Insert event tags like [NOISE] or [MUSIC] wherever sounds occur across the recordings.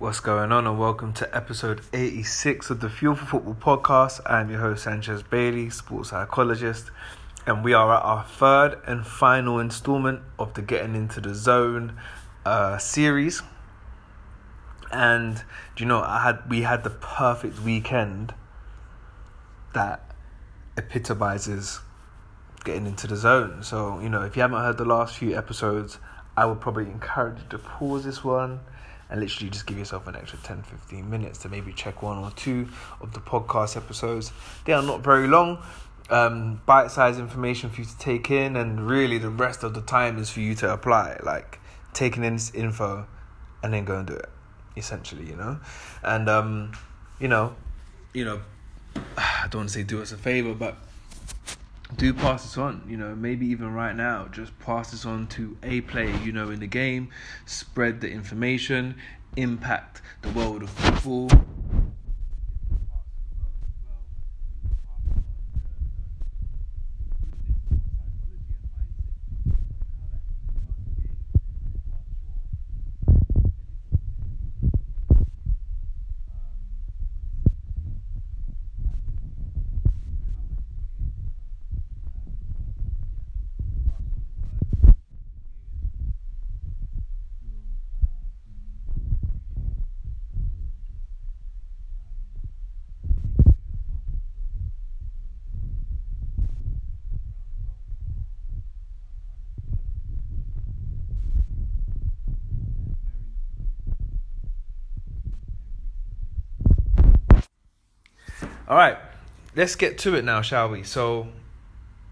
What's going on, and welcome to episode 86 of the Fuel for Football podcast. I'm your host, Sanchez Bailey, sports psychologist, and we are at our third and final installment of the Getting Into the Zone uh, series. And do you know, I had we had the perfect weekend that epitomizes getting into the zone. So, you know, if you haven't heard the last few episodes, I would probably encourage you to pause this one and literally just give yourself an extra 10 15 minutes to maybe check one or two of the podcast episodes. They are not very long. Um, bite sized information for you to take in, and really the rest of the time is for you to apply. Like taking in this info and then go and do it, essentially, you know? And, um, you know, you know, [SIGHS] I don't want to say do us a favor, but do pass this on. You know, maybe even right now, just pass this on to a player you know in the game. Spread the information, impact the world of football. All right, let's get to it now, shall we? So,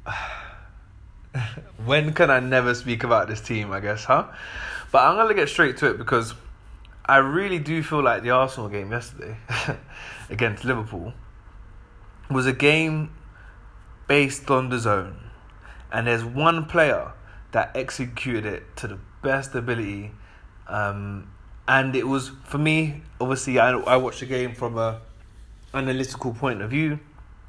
[SIGHS] when can I never speak about this team, I guess, huh? But I'm going to get straight to it because I really do feel like the Arsenal game yesterday [LAUGHS] against Liverpool was a game based on the zone. And there's one player that executed it to the best ability. Um, and it was, for me, obviously, I, I watched the game from a analytical point of view,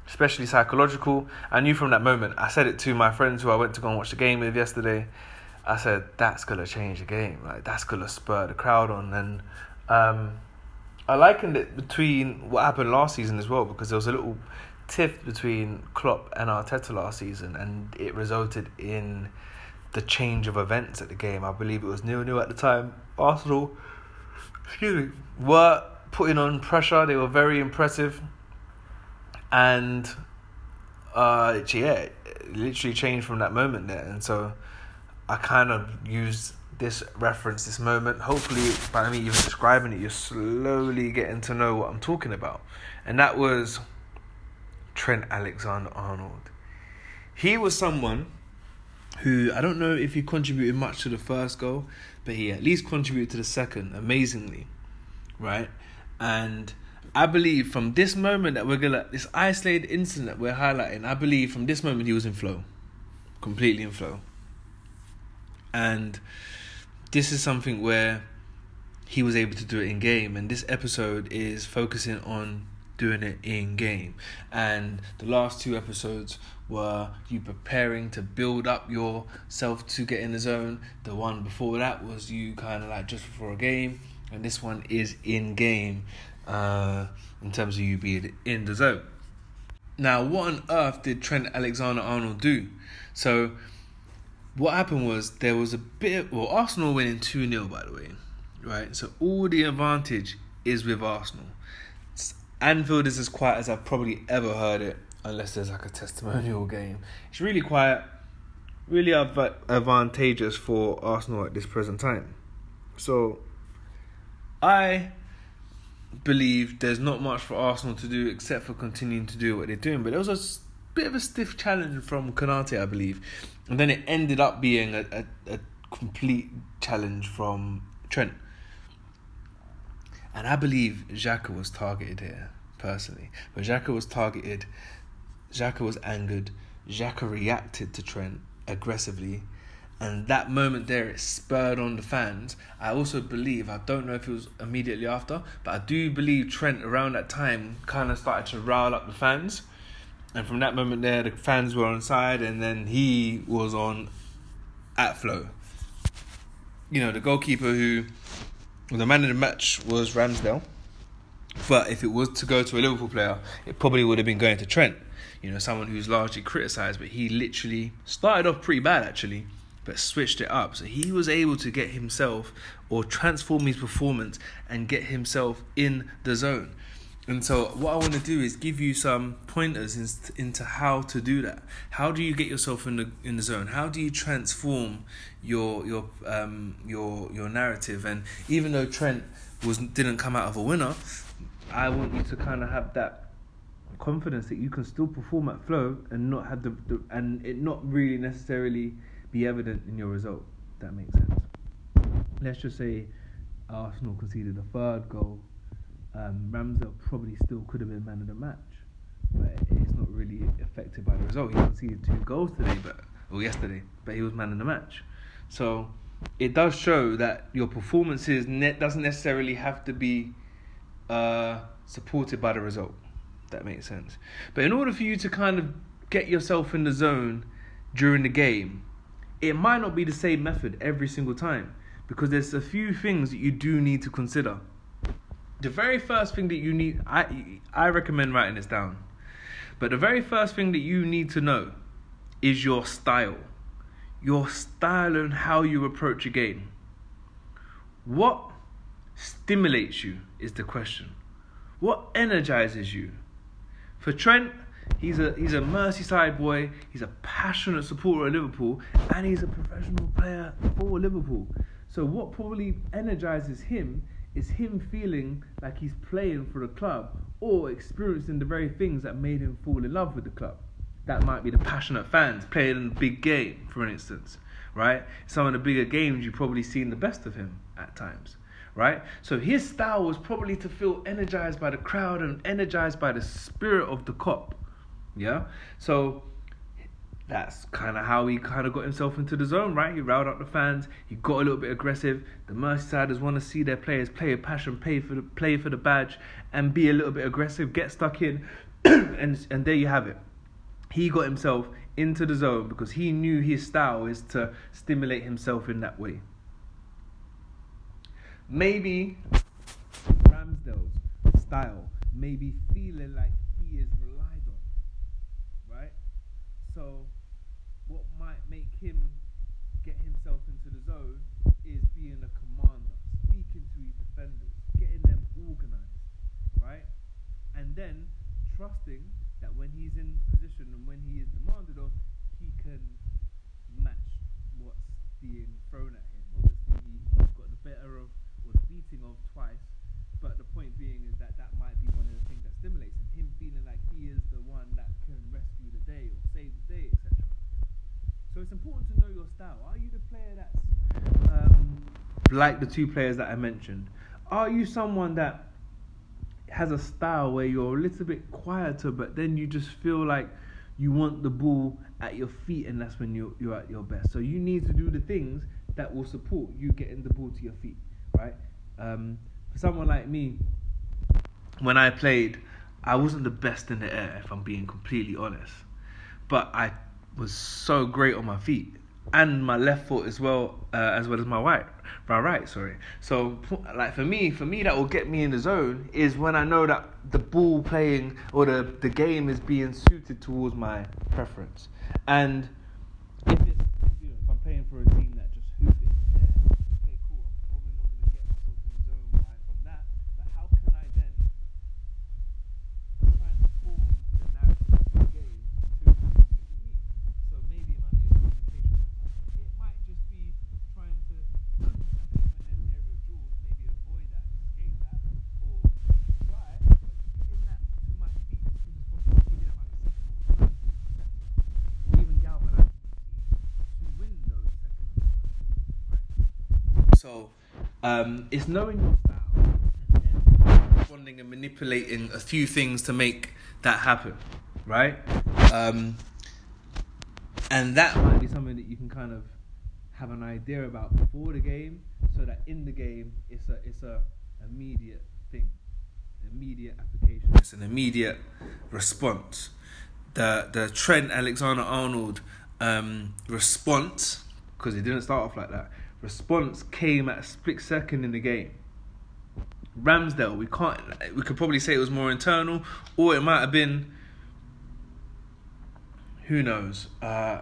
especially psychological. I knew from that moment. I said it to my friends who I went to go and watch the game with yesterday. I said that's gonna change the game. Like that's gonna spur the crowd on. And um, I likened it between what happened last season as well because there was a little tiff between Klopp and Arteta last season, and it resulted in the change of events at the game. I believe it was nil nil at the time. Arsenal, excuse me, were putting on pressure. They were very impressive, and uh, yeah, it literally changed from that moment there. And so I kind of used this reference, this moment. Hopefully, by me even describing it, you're slowly getting to know what I'm talking about. And that was Trent Alexander Arnold. He was someone who I don't know if he contributed much to the first goal, but he at least contributed to the second amazingly, right? And I believe from this moment that we're gonna this isolated incident that we're highlighting, I believe from this moment he was in flow. Completely in flow. And this is something where he was able to do it in game and this episode is focusing on doing it in game. And the last two episodes were you preparing to build up yourself to get in the zone. The one before that was you kind of like just before a game and this one is in game uh, in terms of you being in the zone. Now, what on earth did Trent Alexander Arnold do? So, what happened was there was a bit. Well, Arsenal winning 2 0, by the way. Right? So, all the advantage is with Arsenal. Anfield is as quiet as I've probably ever heard it, unless there's like a testimonial game. It's really quiet, really advantageous for Arsenal at this present time. So, I believe there's not much for Arsenal to do except for continuing to do what they're doing. But there was a bit of a stiff challenge from Konate, I believe, and then it ended up being a, a, a complete challenge from Trent. And I believe Xhaka was targeted here, personally. But Xhaka was targeted, Xhaka was angered, Xhaka reacted to Trent aggressively and that moment there it spurred on the fans. I also believe I don't know if it was immediately after, but I do believe Trent around that time kind of started to rile up the fans, and from that moment there the fans were on side, and then he was on at flow. You know the goalkeeper who the man of the match was Ramsdale. But if it was to go to a Liverpool player, it probably would have been going to Trent. You know, someone who's largely criticised, but he literally started off pretty bad actually, but switched it up. So he was able to get himself or transform his performance and get himself in the zone. And so, what I want to do is give you some pointers in, into how to do that. How do you get yourself in the in the zone? How do you transform your your um your your narrative? And even though Trent was didn't come out of a winner, I want you to kind of have that confidence that you can still perform at flow and not have the, the and it not really necessarily be evident in your result. that makes sense. Let's just say Arsenal conceded a third goal. Um, Ramsdale probably still could have been man of the match, but it's not really affected by the result. He conceded two goals today, but or yesterday, but he was man of the match. So it does show that your performances net doesn't necessarily have to be uh, supported by the result. That makes sense. But in order for you to kind of get yourself in the zone during the game, it might not be the same method every single time because there's a few things that you do need to consider. The very first thing that you need, I I recommend writing this down. But the very first thing that you need to know is your style. Your style and how you approach a game. What stimulates you is the question. What energizes you? For Trent, he's a he's a Merseyside boy. He's a passionate supporter of Liverpool, and he's a professional player for Liverpool. So what probably energizes him is him feeling like he's playing for the club or experiencing the very things that made him fall in love with the club. That might be the passionate fans playing in a big game, for instance, right? Some of the bigger games you've probably seen the best of him at times right? So his style was probably to feel energized by the crowd and energized by the spirit of the Kop. Yeah? So that's kind of how he kind of got himself into the zone, right? He riled up the fans. He got a little bit aggressive. The Merseysiders want to see their players play a passion, pay for the play for the badge, and be a little bit aggressive, get stuck in, [CLEARS THROAT] and and there you have it. He got himself into the zone because he knew his style is to stimulate himself in that way. Maybe Ramsdale's style may be feeling like he is? So, what might make him get himself into the zone is being a commander, speaking to his defenders, getting them organized, right? And then trusting that when he's in position and when he is demanded of, he can match what's being thrown at him. Obviously, he's got the better of or the beating of twice. But the point being is that that might be one of the things that stimulates him. Him feeling like he is the one that can rescue day or save the day, etc. So it's important to know your style. Are you the player that's um, like the two players that I mentioned? Are you someone that has a style where you're a little bit quieter, but then you just feel like you want the ball at your feet, and that's when you're, you're at your best. So you need to do the things that will support you getting the ball to your feet, right? Um, for someone like me, when I played, I wasn't the best in the air, if I'm being completely honest. But I was so great on my feet and my left foot as well, uh, as well as my right, my right. Sorry. So, like for me, for me, that will get me in the zone is when I know that the ball playing or the the game is being suited towards my preference, and if it's if I'm playing for a team So um, it's knowing your style and then responding and manipulating a few things to make that happen, right? Um, and that might be something that you can kind of have an idea about before the game, so that in the game it's a it's a immediate thing, immediate application. It's an immediate response. The the Trent Alexander Arnold um, response because it didn't start off like that response came at a split second in the game, Ramsdale, we can't. We could probably say it was more internal, or it might have been. Who knows? Uh,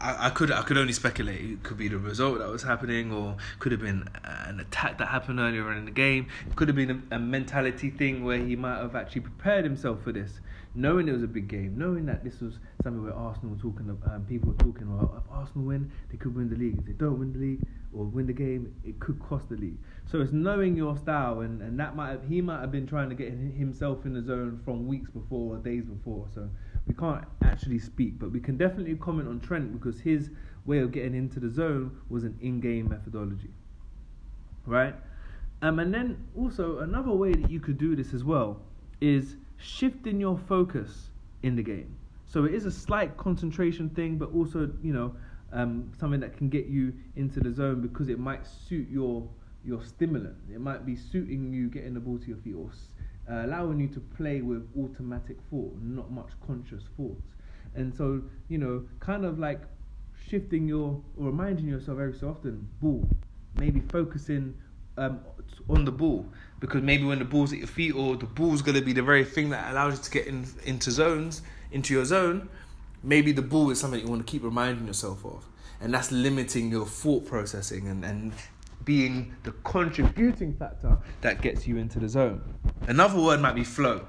I, I could I could only speculate. It could be the result that was happening, or could have been an attack that happened earlier in the game. It could have been a, a mentality thing where he might have actually prepared himself for this, knowing it was a big game, knowing that this was something where Arsenal were talking. Um, people were talking about if Arsenal win, they could win the league. If they don't win the league or win the game, it could cost the league. So it's knowing your style, and, and that might have, he might have been trying to get himself in the zone from weeks before or days before. So we can't actually speak, but we can definitely comment on Trent because his way of getting into the zone was an in-game methodology, right? Um, and then also another way that you could do this as well is shifting your focus in the game. So it is a slight concentration thing, but also you know um, something that can get you into the zone because it might suit your your stimulant. It might be suiting you getting the ball to your feet or uh, allowing you to play with automatic thought, not much conscious thoughts. And so, you know, kind of like shifting your or reminding yourself every so often, ball, maybe focusing um, on the ball because maybe when the ball's at your feet or the ball's gonna be the very thing that allows you to get in into zones, into your zone, maybe the ball is something you want to keep reminding yourself of. And that's limiting your thought processing and, and being the contributing factor that gets you into the zone. Another word might be flow.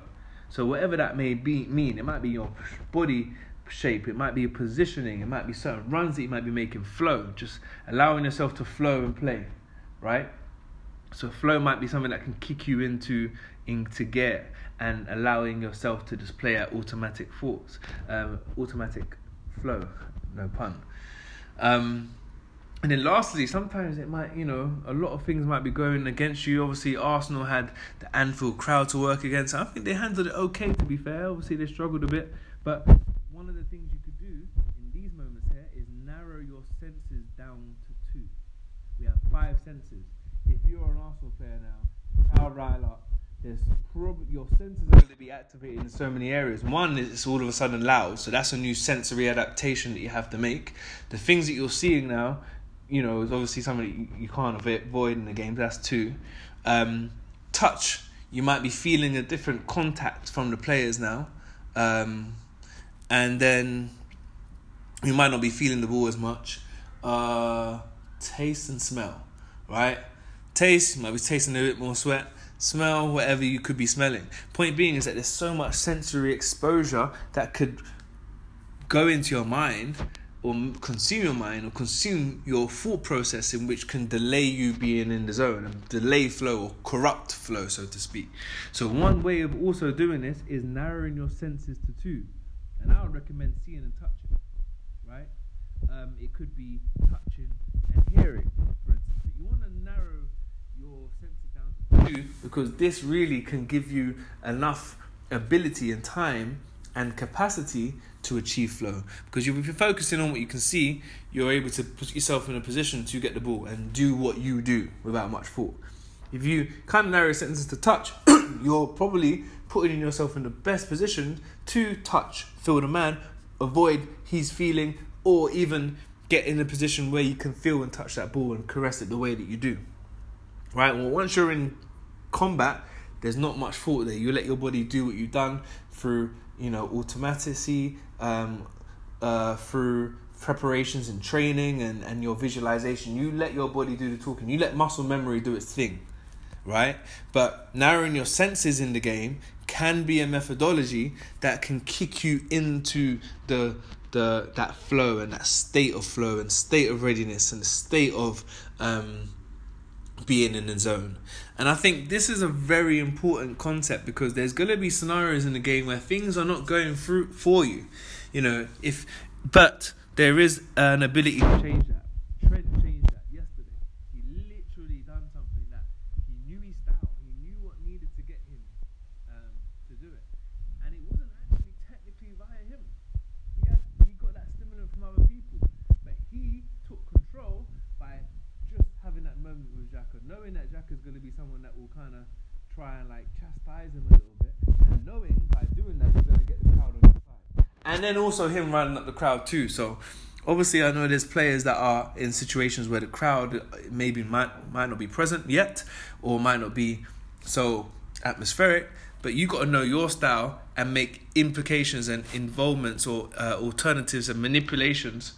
So whatever that may be mean, it might be your body shape, it might be your positioning, it might be certain runs that you might be making flow, just allowing yourself to flow and play, right? So flow might be something that can kick you into into gear and allowing yourself to just play at automatic thoughts, um, automatic flow, no pun. Um, and then lastly, sometimes it might, you know, a lot of things might be going against you. Obviously, Arsenal had the Anfield crowd to work against. I think they handled it okay, to be fair. Obviously, they struggled a bit. But one of the things you could do in these moments here is narrow your senses down to two. We have five senses. If you're an Arsenal player now, rile up. There's probably your senses are going to be activated in so many areas. One is it's all of a sudden loud, so that's a new sensory adaptation that you have to make. The things that you're seeing now you know, is obviously something you, you can't avoid in the game. That's two. Um, touch, you might be feeling a different contact from the players now. Um, and then you might not be feeling the ball as much. Uh, taste and smell, right? Taste, you might be tasting a bit more sweat. Smell, whatever you could be smelling. Point being is that there's so much sensory exposure that could go into your mind or consume your mind or consume your thought process in which can delay you being in the zone and delay flow or corrupt flow so to speak so one way of also doing this is narrowing your senses to two and i would recommend seeing and touching right um, it could be touching and hearing for instance but you want to narrow your down to two because this really can give you enough ability and time and capacity to achieve flow. Because if you're focusing on what you can see, you're able to put yourself in a position to get the ball and do what you do without much thought. If you kind of narrow sentences to touch, [COUGHS] you're probably putting yourself in the best position to touch, feel the man, avoid his feeling, or even get in a position where you can feel and touch that ball and caress it the way that you do. Right? Well, once you're in combat, there's not much thought there. You let your body do what you've done through you know automaticity um, uh, through preparations and training and, and your visualization you let your body do the talking you let muscle memory do its thing right but narrowing your senses in the game can be a methodology that can kick you into the the that flow and that state of flow and state of readiness and state of um, being in the zone. And I think this is a very important concept because there's going to be scenarios in the game where things are not going through for you. You know, if but there is an ability to change that. Trent changed that yesterday. He literally done something that he knew his style. He knew what needed to get him um, to do it, and it wasn't actually technically via him. He had he got that stimulant from other people, but he took control by just having that moment with Knowing that Xhaka is going to be someone that will kind of try and like chastise him a little bit, and knowing by doing that he's going to get the crowd on his side, and then also him running up the crowd too. So obviously, I know there's players that are in situations where the crowd maybe might might not be present yet, or might not be so atmospheric, but you got to know your style and make implications and involvements or uh, alternatives and manipulations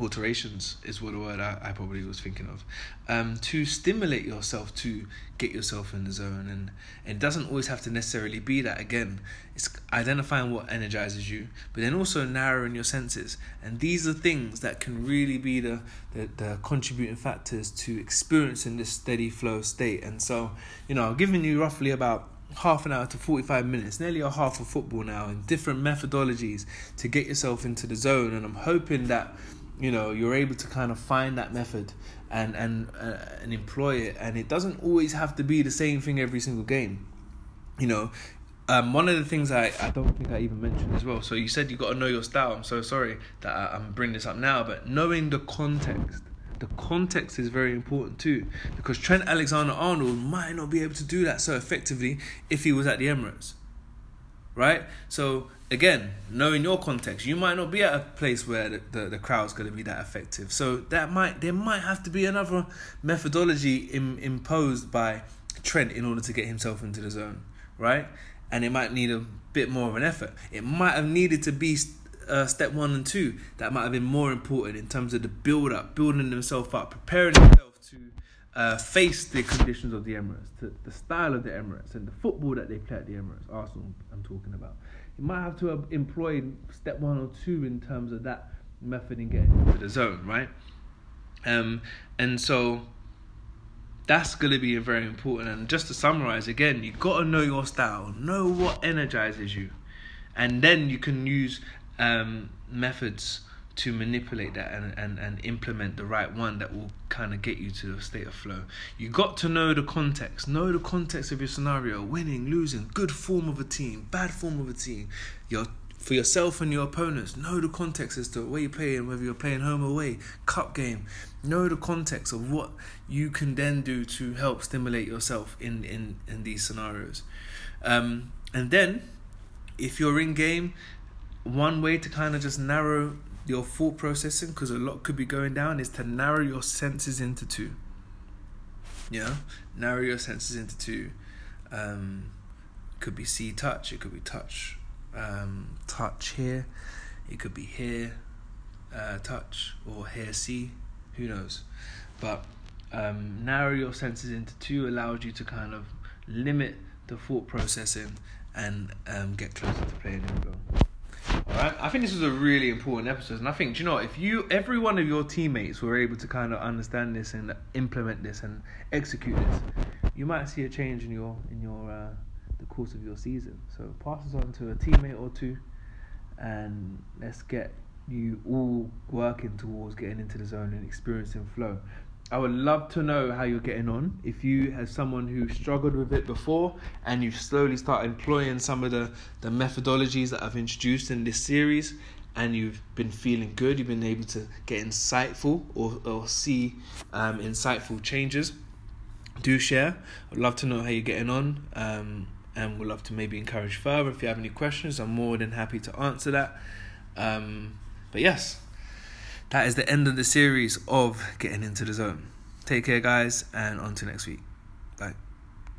alterations is what the word I, I probably was thinking of. Um, to stimulate yourself to get yourself in the zone and it doesn't always have to necessarily be that. Again it's identifying what energizes you but then also narrowing your senses. And these are things that can really be the, the, the contributing factors to experiencing this steady flow state. And so you know i've given you roughly about half an hour to 45 minutes, nearly a half of football now, and different methodologies to get yourself into the zone. And I'm hoping that you know you're able to kind of find that method and and uh, and employ it and it doesn't always have to be the same thing every single game you know um, one of the things I, I don't think I even mentioned as well. So you said you got to know your style. I'm so sorry that I, I'm bringing this up now, but knowing the context, the context is very important too, because Trent Alexander-Arnold might not be able to do that so effectively if he was at the Emirates, right? So again, knowing your context, you might not be at a place where the, the, the crowd's going to be that effective. So that might there might have to be another methodology Im, imposed by Trent in order to get himself into the zone, right? And it might need a bit more of an effort. It might have needed to be uh, step one and two that might have been more important in terms of the build up, building himself up, preparing himself to uh, face the conditions of the Emirates, to, the style of the Emirates, and the football that they play at the Emirates. Arsenal, I'm talking about you might have to employ step one or two in terms of that method in getting into the zone, right? Um, and so that's going to be very important. And just to summarize again, you've got to know your style, know what energizes you, and then you can use um, methods to manipulate that and, and, and implement the right one that will kind of get you to a state of flow. You got to know the context, know the context of your scenario, winning, losing, good form of a team, bad form of a team. Your for yourself and your opponents, know the context as to where you're playing, whether you're playing home away, cup game. Know the context of what you can then do to help stimulate yourself in in in these scenarios. Um, and then, if you're in game, one way to kind of just narrow your thought processing because a lot could be going down is to narrow your senses into two. Yeah, narrow your senses into two. Um, could be see touch. It could be touch, um, touch hear. It could be hear, uh, touch or hear see. Who knows? But um, narrow your senses into two allows you to kind of limit the thought processing and um, get closer to playing in goal. Alright, I think this was a really important episode, and I think you know if you every one of your teammates were able to kind of understand this and implement this and execute this, you might see a change in your in your uh, the course of your season. So pass this on to a teammate or two, and let's get you all working towards getting into the zone and experiencing flow. I would love to know how you're getting on. If you have someone who struggled with it before and you slowly start employing some of the, the methodologies that I've introduced in this series and you've been feeling good, you've been able to get insightful or, or see um, insightful changes, do share. I'd love to know how you're getting on. Um, and we'd love to maybe encourage further. If you have any questions, I'm more than happy to answer that. Um, but yes, that is the end of the series of Getting Into the Zone. Take care, guys, and on to next week.